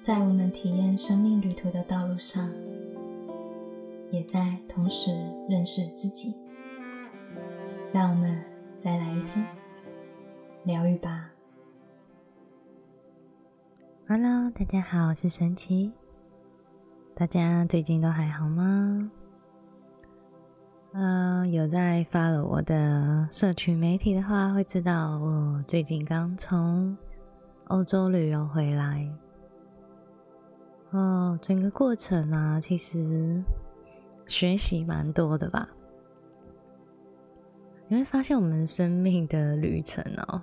在我们体验生命旅途的道路上，也在同时认识自己。让我们再来一天疗愈吧。Hello，大家好，我是神奇。大家最近都还好吗？嗯，有在发了我的社群媒体的话，会知道我最近刚从欧洲旅游回来。哦，整个过程啊，其实学习蛮多的吧。你会发现，我们生命的旅程哦，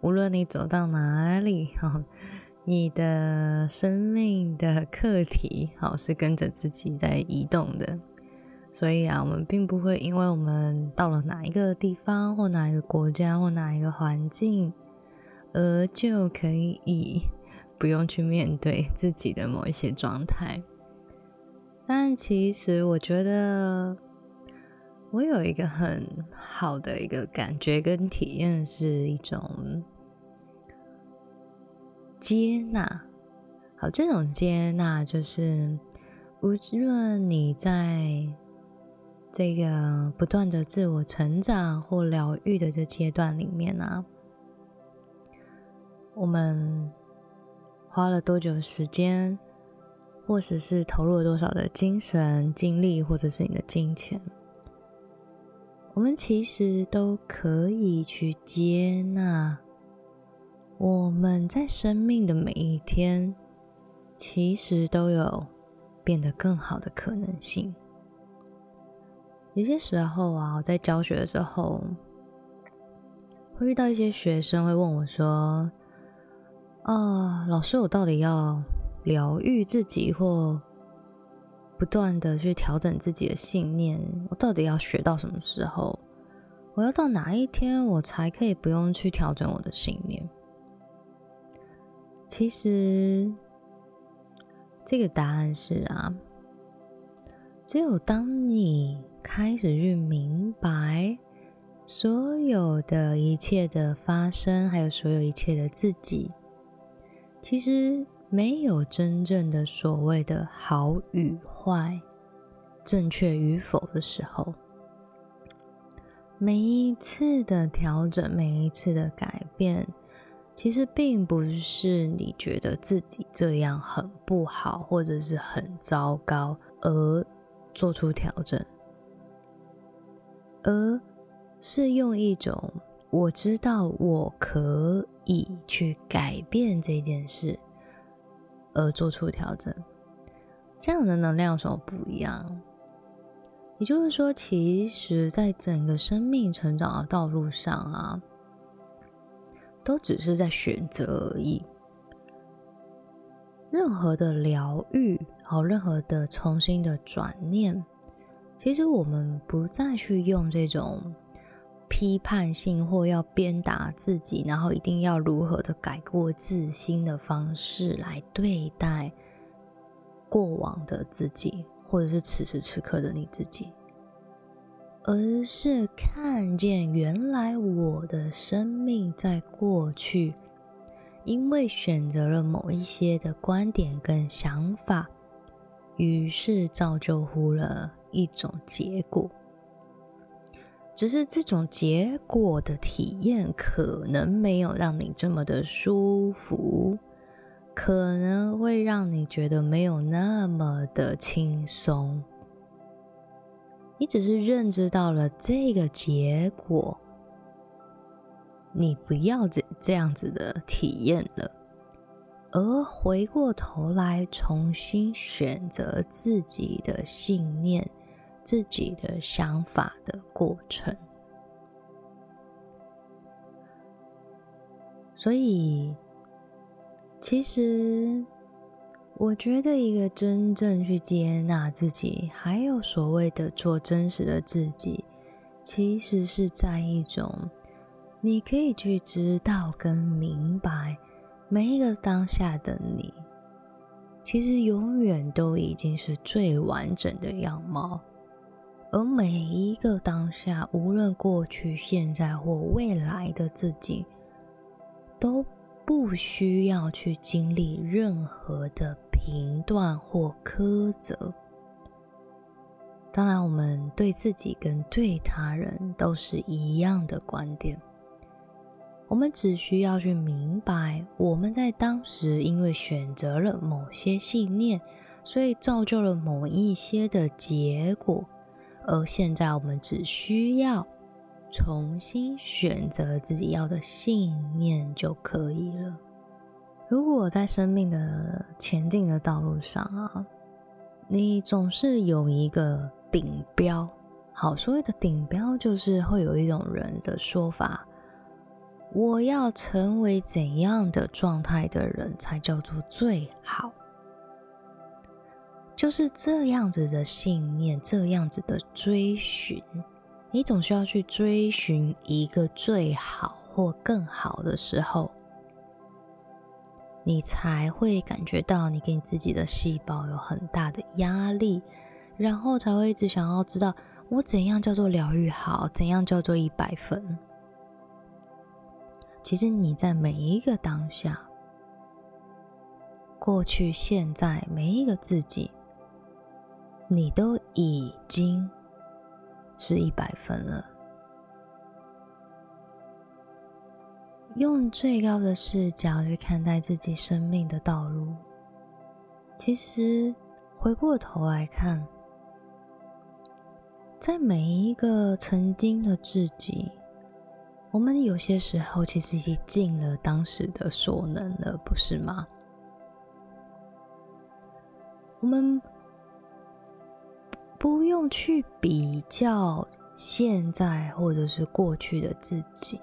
无论你走到哪里，哈。你的生命的课题，好是跟着自己在移动的，所以啊，我们并不会因为我们到了哪一个地方，或哪一个国家，或哪一个环境，而就可以不用去面对自己的某一些状态。但其实，我觉得我有一个很好的一个感觉跟体验，是一种。接纳，好，这种接纳就是，无论你在这个不断的自我成长或疗愈的这阶段里面啊，我们花了多久时间，或者是投入了多少的精神、精力，或者是你的金钱，我们其实都可以去接纳。我们在生命的每一天，其实都有变得更好的可能性。有些时候啊，我在教学的时候，会遇到一些学生会问我说：“啊，老师，我到底要疗愈自己，或不断的去调整自己的信念？我到底要学到什么时候？我要到哪一天，我才可以不用去调整我的信念？”其实，这个答案是啊，只有当你开始去明白所有的一切的发生，还有所有一切的自己，其实没有真正的所谓的好与坏、正确与否的时候，每一次的调整，每一次的改变。其实并不是你觉得自己这样很不好，或者是很糟糕而做出调整，而是用一种我知道我可以去改变这件事而做出调整。这样的能量有什么不一样？也就是说，其实，在整个生命成长的道路上啊。都只是在选择而已。任何的疗愈，好，任何的重新的转念，其实我们不再去用这种批判性或要鞭打自己，然后一定要如何的改过自新的方式来对待过往的自己，或者是此时此刻的你自己。而是看见原来我的生命在过去，因为选择了某一些的观点跟想法，于是造就乎了一种结果。只是这种结果的体验可能没有让你这么的舒服，可能会让你觉得没有那么的轻松。你只是认知到了这个结果，你不要这这样子的体验了，而回过头来重新选择自己的信念、自己的想法的过程。所以，其实。我觉得一个真正去接纳自己，还有所谓的做真实的自己，其实是在一种你可以去知道跟明白每一个当下的你，其实永远都已经是最完整的样貌，而每一个当下，无论过去、现在或未来的自己，都不需要去经历任何的评断或苛责。当然，我们对自己跟对他人都是一样的观点。我们只需要去明白，我们在当时因为选择了某些信念，所以造就了某一些的结果。而现在，我们只需要重新选择自己要的信念就可以了。如果在生命的前进的道路上啊，你总是有一个顶标，好，所谓的顶标就是会有一种人的说法。我要成为怎样的状态的人才叫做最好？就是这样子的信念，这样子的追寻，你总需要去追寻一个最好或更好的时候，你才会感觉到你给你自己的细胞有很大的压力，然后才会一直想要知道我怎样叫做疗愈好，怎样叫做一百分。其实你在每一个当下，过去、现在，每一个自己，你都已经是一百分了。用最高的视角去看待自己生命的道路，其实回过头来看，在每一个曾经的自己。我们有些时候其实已经尽了当时的所能了，不是吗？我们不用去比较现在或者是过去的自己，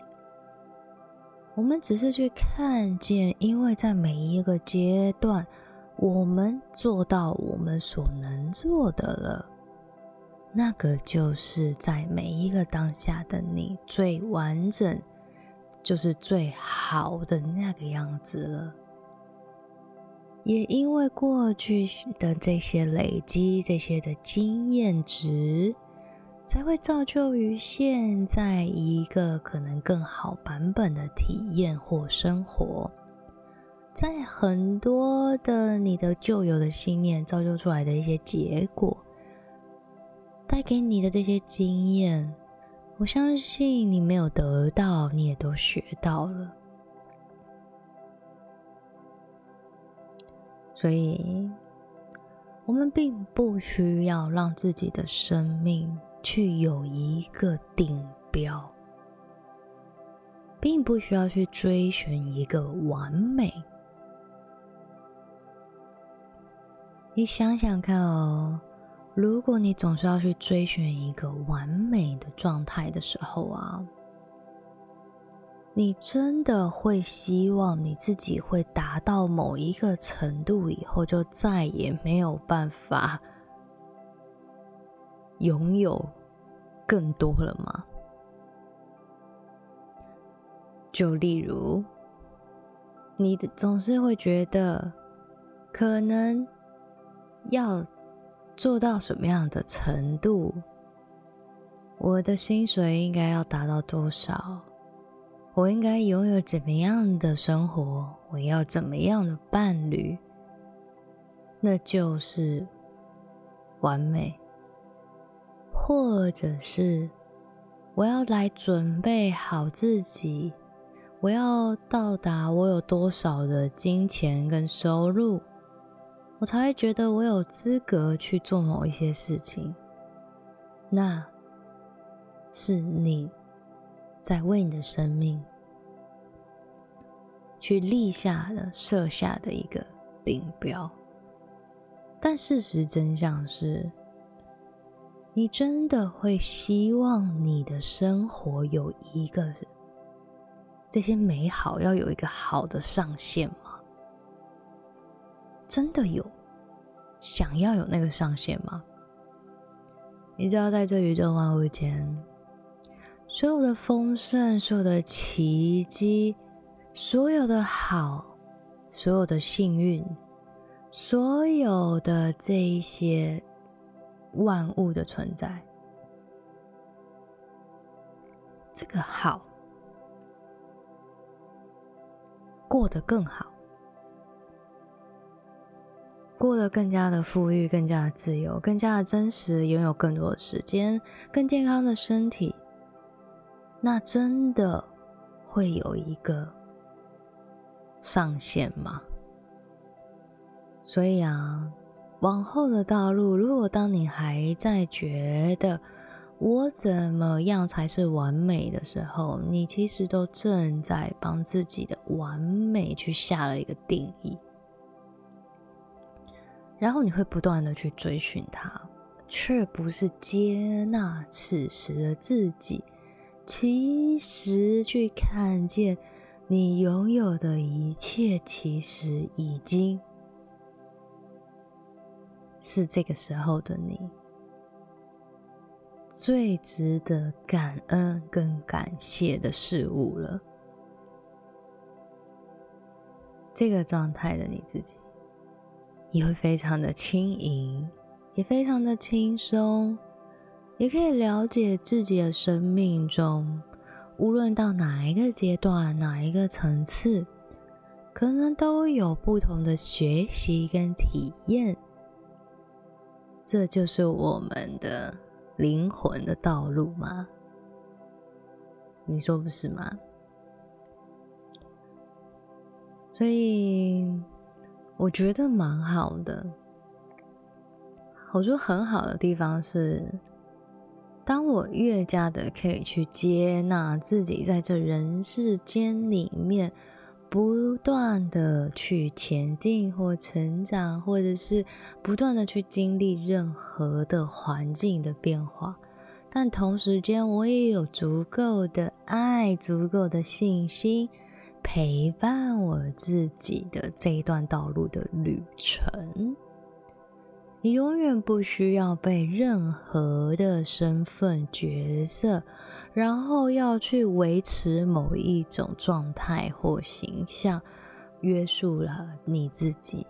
我们只是去看见，因为在每一个阶段，我们做到我们所能做的了。那个就是在每一个当下的你最完整，就是最好的那个样子了。也因为过去的这些累积，这些的经验值，才会造就于现在一个可能更好版本的体验或生活。在很多的你的旧有的信念造就出来的一些结果。带给你的这些经验，我相信你没有得到，你也都学到了。所以，我们并不需要让自己的生命去有一个顶标，并不需要去追寻一个完美。你想想看哦。如果你总是要去追寻一个完美的状态的时候啊，你真的会希望你自己会达到某一个程度以后，就再也没有办法 拥有更多了吗？就例如，你总是会觉得可能要。做到什么样的程度？我的薪水应该要达到多少？我应该拥有怎么样的生活？我要怎么样的伴侣？那就是完美，或者是我要来准备好自己，我要到达我有多少的金钱跟收入？我才会觉得我有资格去做某一些事情，那是你在为你的生命去立下的、设下的一个顶标。但事实真相是，你真的会希望你的生活有一个这些美好要有一个好的上限吗？真的有想要有那个上限吗？你知道，在这宇宙万物间，所有的丰盛、所有的奇迹、所有的好、所有的幸运、所有的这一些万物的存在，这个好过得更好，过得更加的富裕、更加的自由、更加的真实，拥有更多的时间、更健康的身体，那真的会有一个上限吗？所以啊，往后的道路，如果当你还在觉得我怎么样才是完美的时候，你其实都正在帮自己的完美去下了一个定义，然后你会不断的去追寻它，却不是接纳此时的自己。其实去看见你拥有的一切，其实已经。是这个时候的你最值得感恩跟感谢的事物了。这个状态的你自己，也会非常的轻盈，也非常的轻松，也可以了解自己的生命中，无论到哪一个阶段、哪一个层次，可能都有不同的学习跟体验。这就是我们的灵魂的道路吗？你说不是吗？所以我觉得蛮好的。我觉得很好的地方是，当我越加的可以去接纳自己在这人世间里面。不断的去前进或成长，或者是不断的去经历任何的环境的变化，但同时间我也有足够的爱、足够的信心，陪伴我自己的这一段道路的旅程。你永远不需要被任何的身份角色，然后要去维持某一种状态或形象，约束了你自己。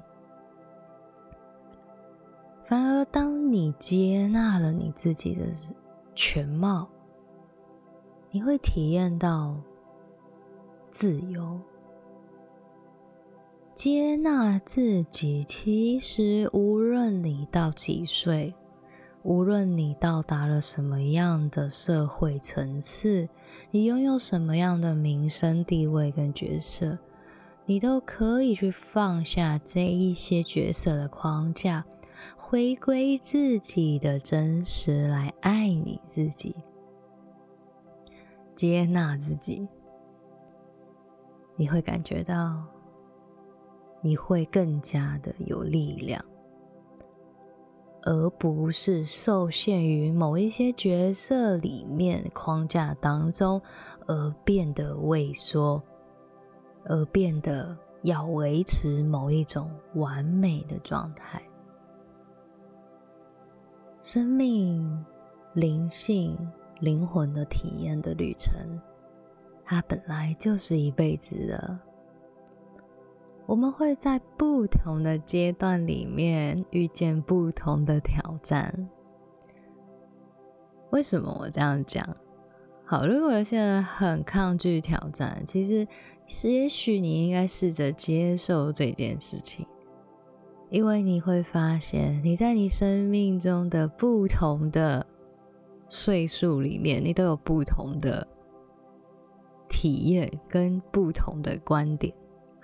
反而，当你接纳了你自己的全貌，你会体验到自由。接纳自己，其实无论你到几岁，无论你到达了什么样的社会层次，你拥有什么样的名声地位跟角色，你都可以去放下这一些角色的框架，回归自己的真实来爱你自己，接纳自己，你会感觉到。你会更加的有力量，而不是受限于某一些角色里面框架当中而变得畏缩，而变得要维持某一种完美的状态。生命、灵性、灵魂的体验的旅程，它本来就是一辈子的。我们会在不同的阶段里面遇见不同的挑战。为什么我这样讲？好，如果有些人很抗拒挑战，其实是也许你应该试着接受这件事情，因为你会发现你在你生命中的不同的岁数里面，你都有不同的体验跟不同的观点。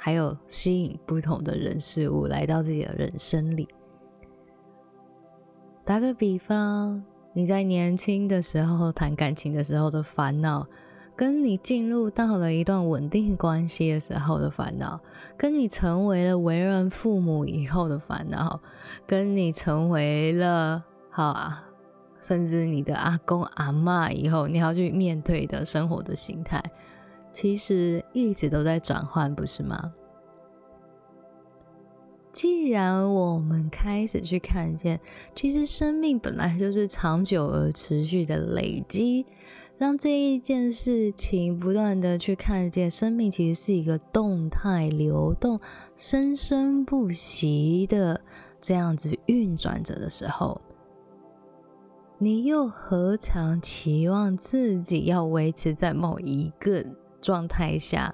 还有吸引不同的人事物来到自己的人生里。打个比方，你在年轻的时候谈感情的时候的烦恼，跟你进入到了一段稳定关系的时候的烦恼，跟你成为了为人父母以后的烦恼，跟你成为了好啊，甚至你的阿公阿妈以后，你要去面对的生活的形态。其实一直都在转换，不是吗？既然我们开始去看见，其实生命本来就是长久而持续的累积，让这一件事情不断的去看见，生命其实是一个动态流动、生生不息的这样子运转着的时候，你又何尝期望自己要维持在某一个？状态下，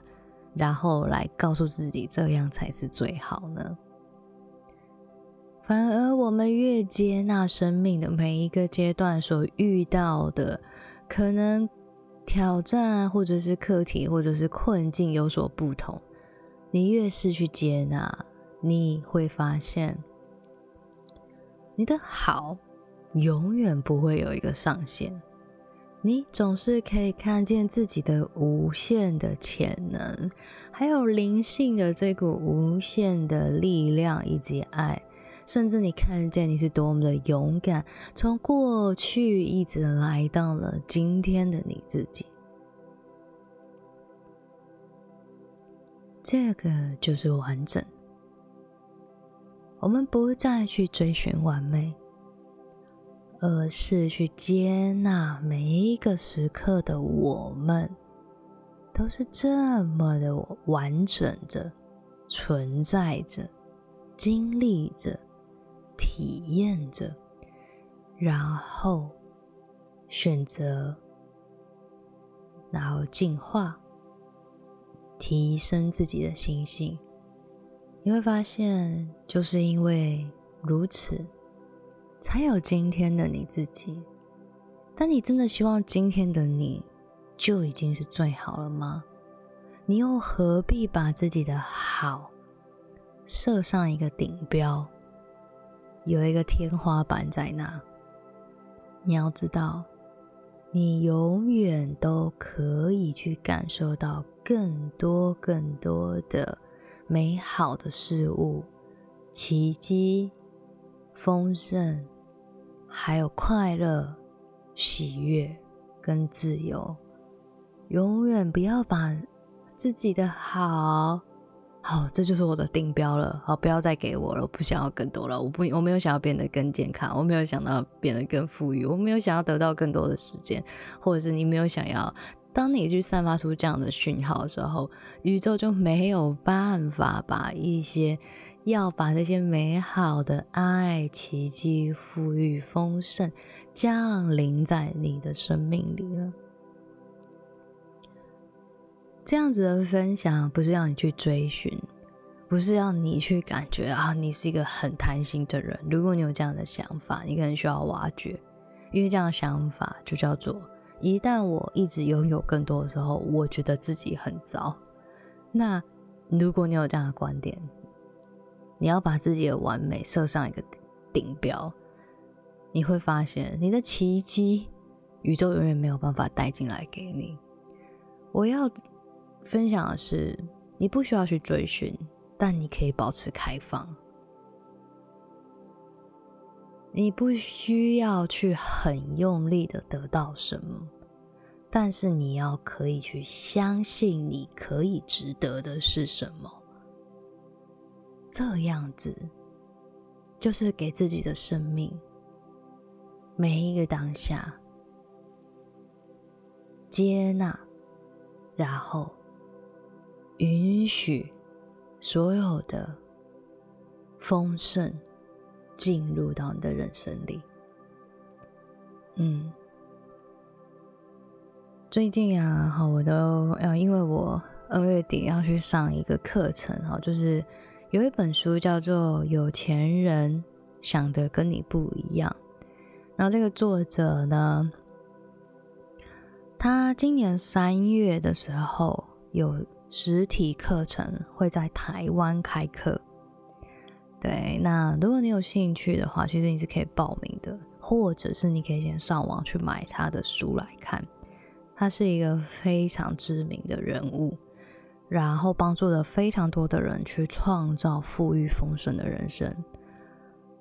然后来告诉自己这样才是最好呢？反而我们越接纳生命的每一个阶段所遇到的可能挑战，或者是课题，或者是困境有所不同，你越是去接纳，你会发现你的好永远不会有一个上限。你总是可以看见自己的无限的潜能，还有灵性的这股无限的力量以及爱，甚至你看见你是多么的勇敢，从过去一直来到了今天的你自己。这个就是完整。我们不再去追寻完美。而是去接纳每一个时刻的我们，都是这么的完整着、存在着、经历着、体验着，然后选择，然后进化、提升自己的心性。你会发现，就是因为如此。才有今天的你自己。但你真的希望今天的你就已经是最好了吗？你又何必把自己的好设上一个顶标，有一个天花板在那？你要知道，你永远都可以去感受到更多、更多的美好的事物、奇迹。丰盛，还有快乐、喜悦跟自由，永远不要把自己的好，好，这就是我的定标了。好，不要再给我了，我不想要更多了。我不，我没有想要变得更健康，我没有想到变得更富裕，我没有想要得到更多的时间，或者是你没有想要。当你去散发出这样的讯号的时候，宇宙就没有办法把一些要把这些美好的爱、奇迹、富裕、丰盛降临在你的生命里了。这样子的分享不是要你去追寻，不是要你去感觉啊，你是一个很贪心的人。如果你有这样的想法，你可能需要挖掘，因为这样的想法就叫做。一旦我一直拥有更多的时候，我觉得自己很糟。那如果你有这样的观点，你要把自己的完美设上一个顶标，你会发现你的奇迹，宇宙永远没有办法带进来给你。我要分享的是，你不需要去追寻，但你可以保持开放。你不需要去很用力的得到什么，但是你要可以去相信你可以值得的是什么。这样子，就是给自己的生命每一个当下接纳，然后允许所有的丰盛。进入到你的人生里，嗯，最近啊，好，我都要，因为我二月底要去上一个课程，哈，就是有一本书叫做《有钱人想的跟你不一样》，然后这个作者呢，他今年三月的时候有实体课程会在台湾开课。对，那如果你有兴趣的话，其实你是可以报名的，或者是你可以先上网去买他的书来看。他是一个非常知名的人物，然后帮助了非常多的人去创造富裕丰盛的人生。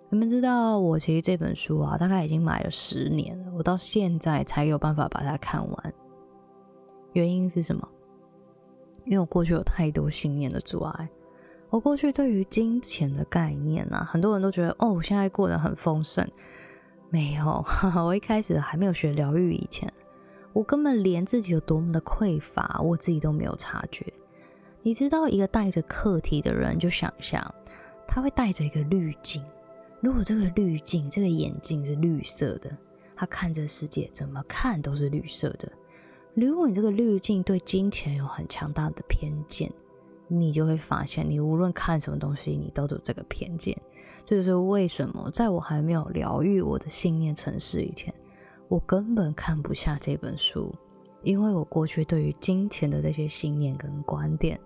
你们知道，我其实这本书啊，大概已经买了十年了，我到现在才有办法把它看完。原因是什么？因为我过去有太多信念的阻碍。我过去对于金钱的概念啊，很多人都觉得哦，我现在过得很丰盛。没有，我一开始还没有学疗愈以前，我根本连自己有多么的匮乏，我自己都没有察觉。你知道，一个带着课题的人，就想象他会带着一个滤镜。如果这个滤镜，这个眼镜是绿色的，他看这世界怎么看都是绿色的。如果你这个滤镜对金钱有很强大的偏见，你就会发现，你无论看什么东西，你都有这个偏见。这就是为什么在我还没有疗愈我的信念城市以前，我根本看不下这本书，因为我过去对于金钱的这些信念跟观点，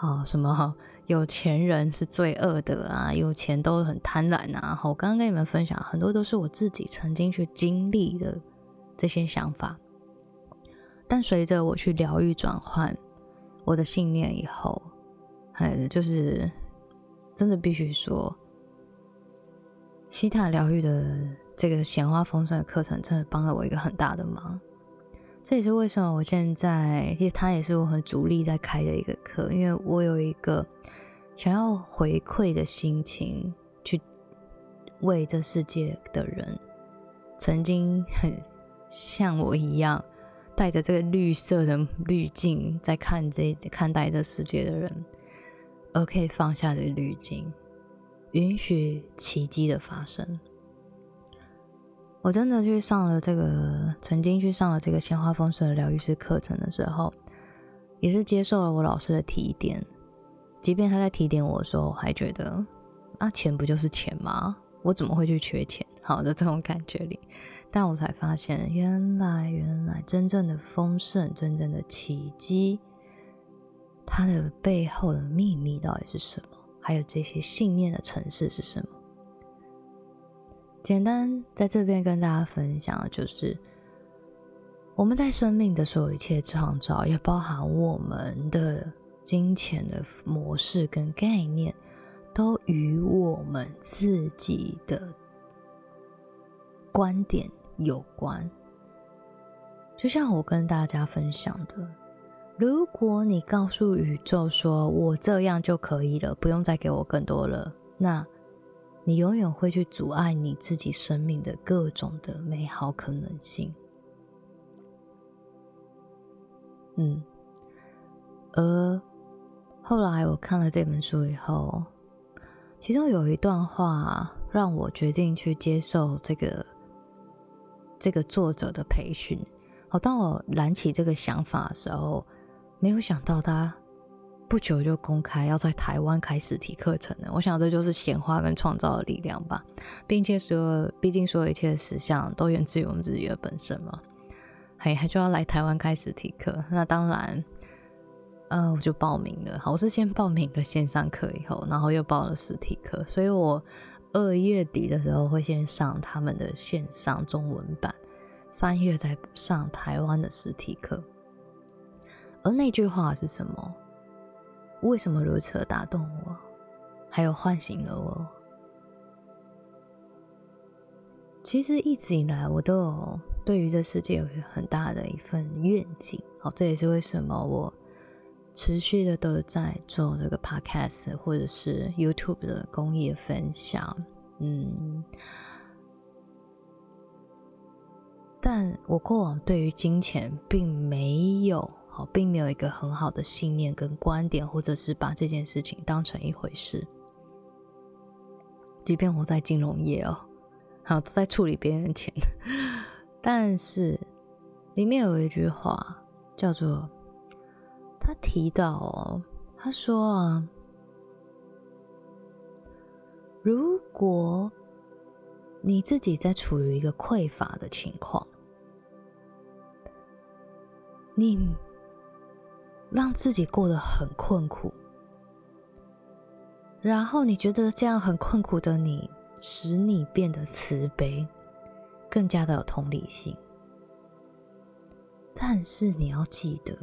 啊，什么有钱人是罪恶的啊，有钱都很贪婪啊。我刚刚跟你们分享很多都是我自己曾经去经历的这些想法，但随着我去疗愈转换我的信念以后。哎，就是真的必须说，西塔疗愈的这个显化丰盛的课程，真的帮了我一个很大的忙。这也是为什么我现在，其实它也是我很主力在开的一个课，因为我有一个想要回馈的心情，去为这世界的人，曾经很像我一样，带着这个绿色的滤镜在看这看待这世界的人。而可以放下的滤镜，允许奇迹的发生。我真的去上了这个，曾经去上了这个鲜花丰盛的疗愈师课程的时候，也是接受了我老师的提点。即便他在提点我的时候，我还觉得啊，钱不就是钱吗？我怎么会去缺钱？好的这种感觉里，但我才发现，原来原来真正的丰盛，真正的奇迹。它的背后的秘密到底是什么？还有这些信念的城市是什么？简单在这边跟大家分享的就是，我们在生命的所有一切创造，也包含我们的金钱的模式跟概念，都与我们自己的观点有关。就像我跟大家分享的。如果你告诉宇宙说我这样就可以了，不用再给我更多了，那你永远会去阻碍你自己生命的各种的美好可能性。嗯，而后来我看了这本书以后，其中有一段话让我决定去接受这个这个作者的培训。好，当我燃起这个想法的时候。没有想到他不久就公开要在台湾开实体课程了。我想这就是显化跟创造的力量吧，并且所有，毕竟所有一切的实相都源自于我们自己的本身嘛。还还就要来台湾开实体课，那当然，呃，我就报名了。好，我是先报名了线上课，以后然后又报了实体课，所以我二月底的时候会先上他们的线上中文版，三月再上台湾的实体课。而那句话是什么？为什么如此打动我？还有唤醒了我？其实一直以来，我都有对于这世界有很大的一份愿景。好，这也是为什么我持续的都在做这个 podcast 或者是 YouTube 的公益分享。嗯，但我过往对于金钱并没有。并没有一个很好的信念跟观点，或者是把这件事情当成一回事。即便我在金融业哦，好都在处理别人钱，但是里面有一句话叫做，他提到哦，他说啊，如果你自己在处于一个匮乏的情况，你。让自己过得很困苦，然后你觉得这样很困苦的你，使你变得慈悲，更加的有同理心。但是你要记得，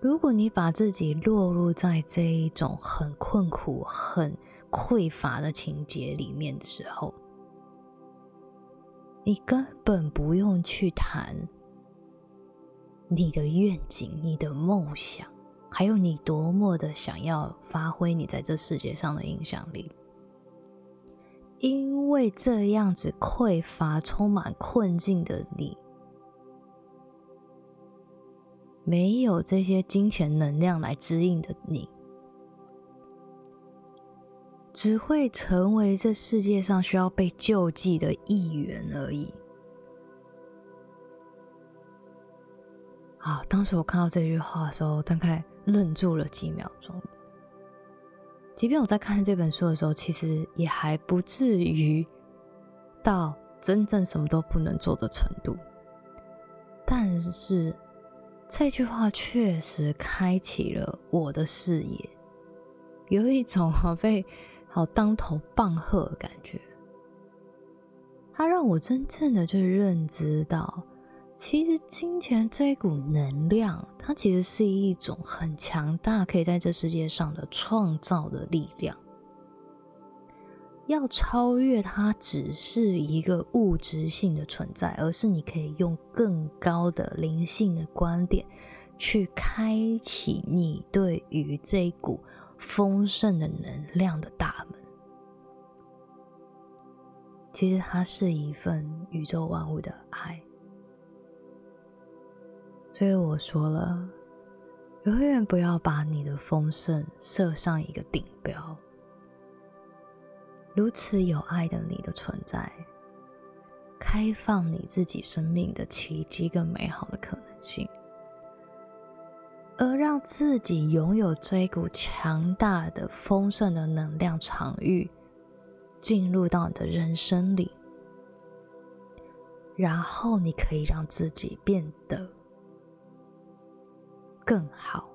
如果你把自己落入在这一种很困苦、很匮乏的情节里面的时候，你根本不用去谈。你的愿景、你的梦想，还有你多么的想要发挥你在这世界上的影响力，因为这样子匮乏、充满困境的你，没有这些金钱能量来指引的你，只会成为这世界上需要被救济的一员而已。啊！当时我看到这句话的时候，大概愣住了几秒钟，即便我在看这本书的时候，其实也还不至于到真正什么都不能做的程度。但是这句话确实开启了我的视野，有一种好被好当头棒喝的感觉。它让我真正的去认知到。其实，金钱这一股能量，它其实是一种很强大，可以在这世界上的创造的力量。要超越它，只是一个物质性的存在，而是你可以用更高的灵性的观点，去开启你对于这股丰盛的能量的大门。其实，它是一份宇宙万物的爱。所以我说了，永远不要把你的丰盛设上一个顶标。如此有爱的你的存在，开放你自己生命的奇迹跟美好的可能性，而让自己拥有这股强大的丰盛的能量场域进入到你的人生里，然后你可以让自己变得。更好、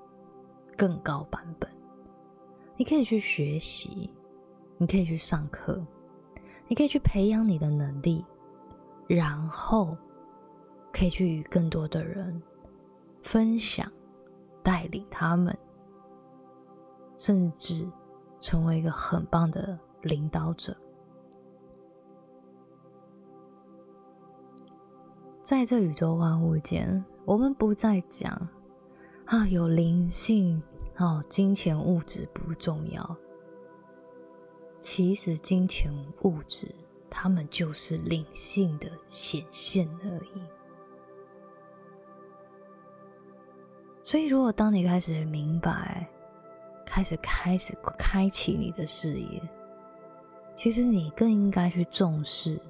更高版本，你可以去学习，你可以去上课，你可以去培养你的能力，然后可以去与更多的人分享、带领他们，甚至成为一个很棒的领导者。在这宇宙万物间，我们不再讲。啊，有灵性哦，金钱物质不重要。其实金钱物质，它们就是灵性的显现而已。所以，如果当你开始明白，开始开始开启你的视野，其实你更应该去重视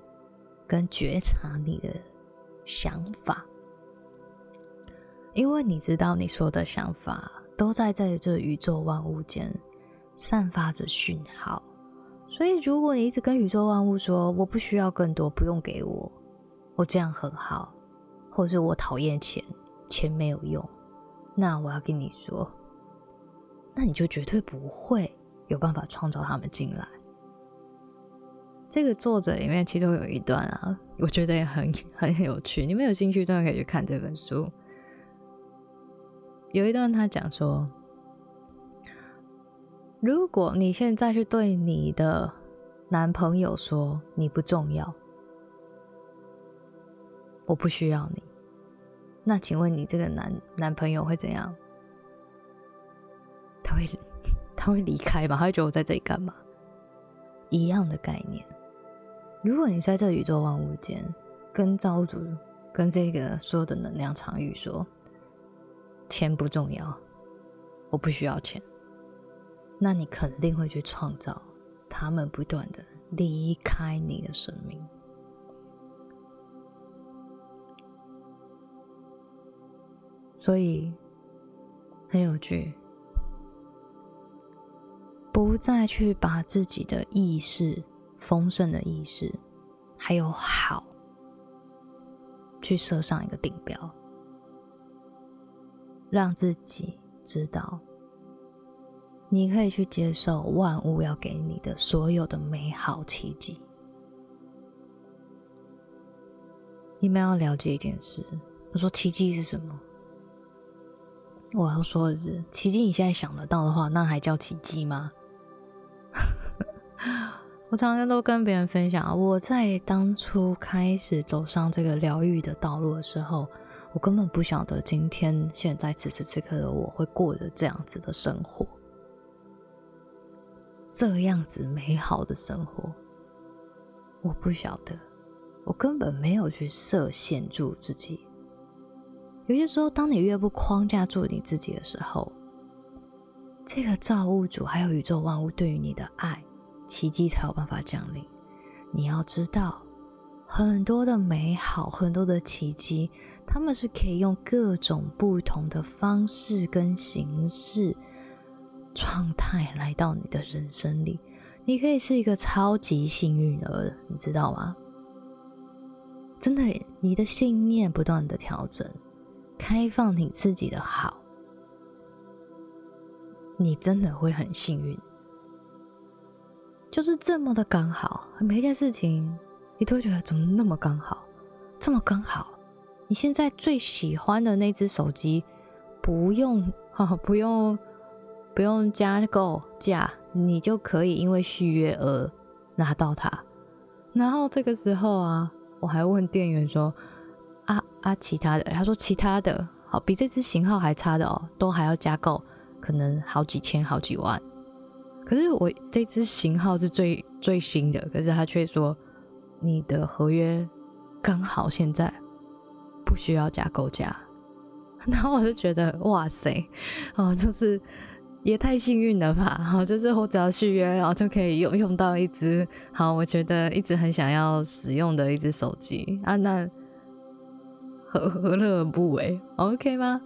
跟觉察你的想法。因为你知道，你说的想法都在在这宇宙万物间散发着讯号，所以如果你一直跟宇宙万物说“我不需要更多，不用给我，我这样很好”，或是我讨厌钱，钱没有用，那我要跟你说，那你就绝对不会有办法创造他们进来。这个作者里面其中有一段啊，我觉得也很很有趣，你们有兴趣真的可以去看这本书。有一段他讲说，如果你现在去对你的男朋友说你不重要，我不需要你，那请问你这个男男朋友会怎样？他会他会离开吧？他会觉得我在这里干嘛？一样的概念。如果你在这宇宙万物间跟造主跟这个所有的能量场域说。钱不重要，我不需要钱。那你肯定会去创造他们不断的离开你的生命。所以很有趣，不再去把自己的意识、丰盛的意识，还有好，去设上一个顶标。让自己知道，你可以去接受万物要给你的所有的美好奇迹。你们要了解一件事，我说奇迹是什么？我要说的是，奇迹你现在想得到的话，那还叫奇迹吗？我常常都跟别人分享，我在当初开始走上这个疗愈的道路的时候。我根本不晓得今天、现在、此时此刻的我会过着这样子的生活，这样子美好的生活，我不晓得，我根本没有去设限住自己。有些时候，当你越不框架住你自己的时候，这个造物主还有宇宙万物对于你的爱，奇迹才有办法降临。你要知道。很多的美好，很多的奇迹，他们是可以用各种不同的方式跟形式状态来到你的人生里，你可以是一个超级幸运儿，你知道吗？真的，你的信念不断的调整，开放你自己的好，你真的会很幸运。就是这么的刚好，每一件事情你都觉得怎么那么刚好，这么刚好。你现在最喜欢的那只手机，不用哈，不用不用加购价，你就可以因为续约而拿到它。然后这个时候啊。我还问店员说：“啊啊，其他的？”他说：“其他的，好比这只型号还差的哦，都还要加购，可能好几千、好几万。可是我这只型号是最最新的，可是他却说你的合约刚好现在不需要加购价。然后我就觉得哇塞，哦，就是。”也太幸运了吧！好，就是我只要续约，然后就可以用用到一只好，我觉得一直很想要使用的一只手机啊，那何何乐而不为？OK 吗？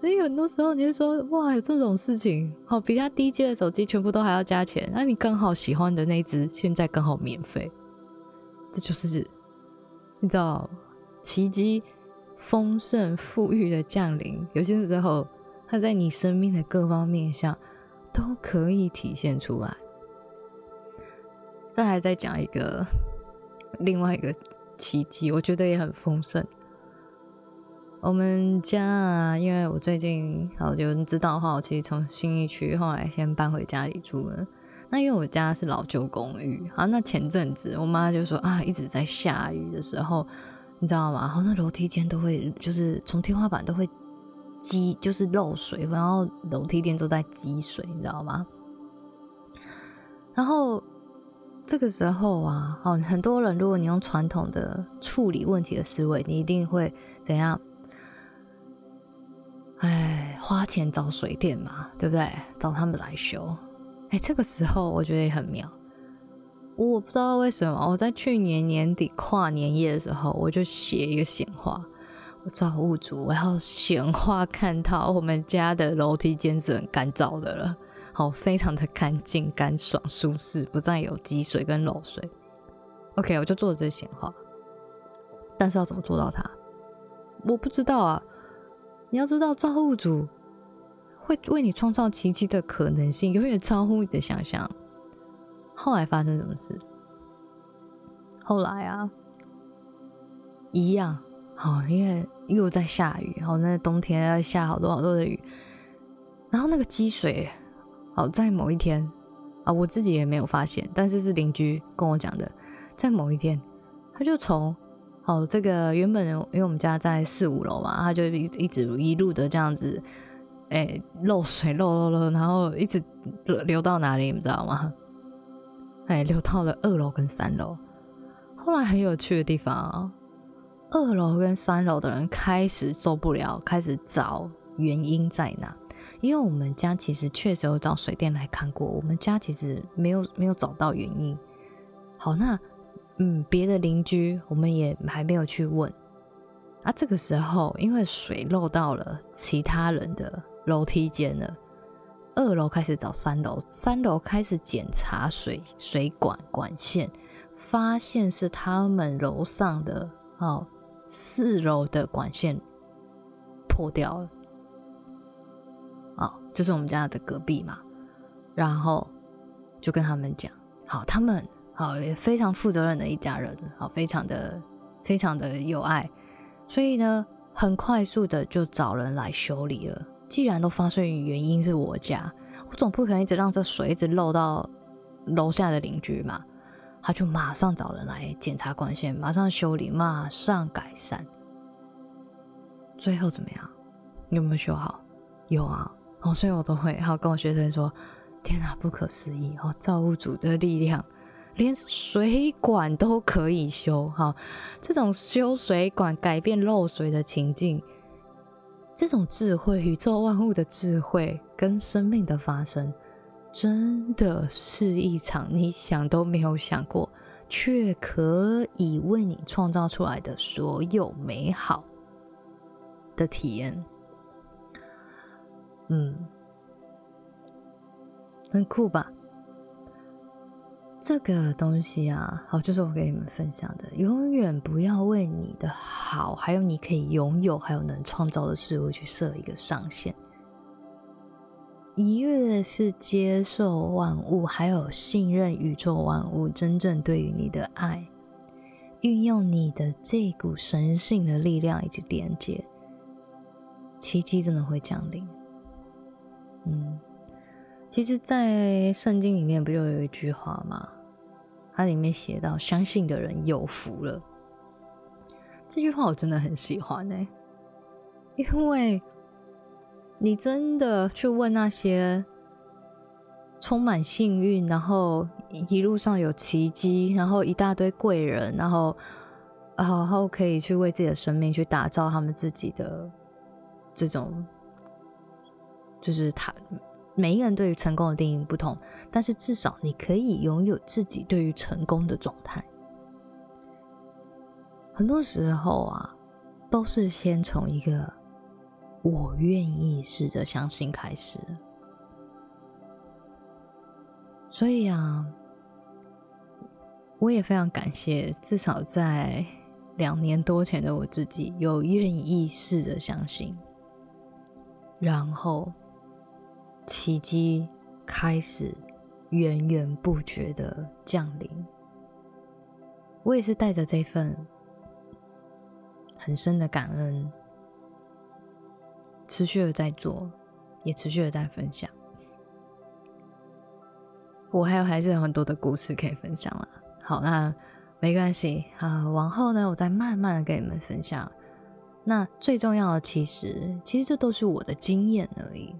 所以很多时候你就说，哇，有这种事情，好，比它低阶的手机全部都还要加钱，那你刚好喜欢的那只现在刚好免费，这就是你知道奇迹丰盛富裕的降临，有些时候。它在你生命的各方面上都可以体现出来。再来再讲一个另外一个奇迹，我觉得也很丰盛。我们家啊，因为我最近好有人知道的话，我其实从新一区后来先搬回家里住了。那因为我家是老旧公寓啊，那前阵子我妈就说啊，一直在下雨的时候，你知道吗？然后那楼梯间都会就是从天花板都会。积就是漏水，然后楼梯间都在积水，你知道吗？然后这个时候啊，哦，很多人，如果你用传统的处理问题的思维，你一定会怎样？哎，花钱找水电嘛，对不对？找他们来修。哎，这个时候我觉得也很妙。我不知道为什么，我在去年年底跨年夜的时候，我就写一个闲话。我造物主，我要显化看到我们家的楼梯间是很干燥的了，好，非常的干净、干爽、舒适，不再有积水跟漏水。OK，我就做了这显化，但是要怎么做到它？我不知道啊。你要知道，造物主会为你创造奇迹的可能性，永远超乎你的想象。后来发生什么事？后来啊，一样。好，因为又在下雨，然后那冬天要下好多好多的雨，然后那个积水，好在某一天啊，我自己也没有发现，但是是邻居跟我讲的，在某一天，他就从好这个原本因为我们家在四五楼嘛，他就一一直一路的这样子，哎漏水漏漏漏，然后一直流到哪里，你知道吗？哎，流到了二楼跟三楼，后来很有趣的地方。二楼跟三楼的人开始受不了，开始找原因在哪？因为我们家其实确实有找水电来看过，我们家其实没有没有找到原因。好，那嗯，别的邻居我们也还没有去问。啊，这个时候因为水漏到了其他人的楼梯间了，二楼开始找三楼，三楼开始检查水水管管线，发现是他们楼上的哦。四楼的管线破掉了，哦，就是我们家的隔壁嘛。然后就跟他们讲，好，他们好也非常负责任的一家人，好，非常的非常的有爱，所以呢，很快速的就找人来修理了。既然都发生原因是我家，我总不可能一直让这水一直漏到楼下的邻居嘛。他就马上找人来检查管线，马上修理，马上改善。最后怎么样？你有没有修好？有啊！哦，所以我都会好跟我学生说：“天哪，不可思议！哦，造物主的力量，连水管都可以修。哈，这种修水管、改变漏水的情境，这种智慧，宇宙万物的智慧跟生命的发生。”真的是一场你想都没有想过，却可以为你创造出来的所有美好的体验。嗯，很酷吧？这个东西啊，好，就是我给你们分享的。永远不要为你的好，还有你可以拥有，还有能创造的事物去设一个上限。你越是接受万物，还有信任宇宙万物真正对于你的爱，运用你的这股神性的力量以及连接，奇迹真的会降临。嗯。其实，在圣经里面不就有一句话吗？它里面写到：“相信的人有福了。”这句话我真的很喜欢呢，因为你真的去问那些充满幸运，然后一路上有奇迹，然后一大堆贵人，然后然后可以去为自己的生命去打造他们自己的这种，就是他。每一个人对于成功的定义不同，但是至少你可以拥有自己对于成功的状态。很多时候啊，都是先从一个“我愿意试着相信”开始。所以啊，我也非常感谢，至少在两年多前的我自己，有愿意试着相信，然后。奇迹开始源源不绝的降临。我也是带着这份很深的感恩，持续的在做，也持续的在分享。我还有还是有很多的故事可以分享了。好，那没关系啊，往后呢，我再慢慢的跟你们分享。那最重要的，其实其实这都是我的经验而已。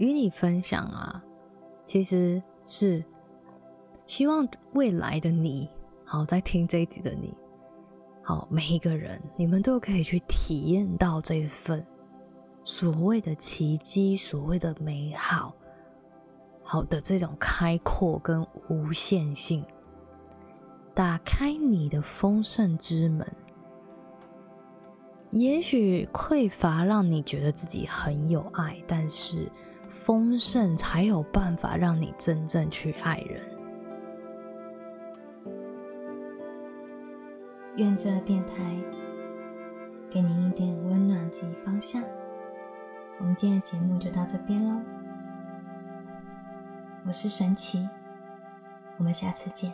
与你分享啊，其实是希望未来的你，好在听这一集的你，好每一个人，你们都可以去体验到这份所谓的奇迹，所谓的美好，好的这种开阔跟无限性，打开你的丰盛之门。也许匮乏让你觉得自己很有爱，但是。丰盛才有办法让你真正去爱人。愿这电台给您一点温暖及方向。我们今天的节目就到这边喽。我是神奇，我们下次见。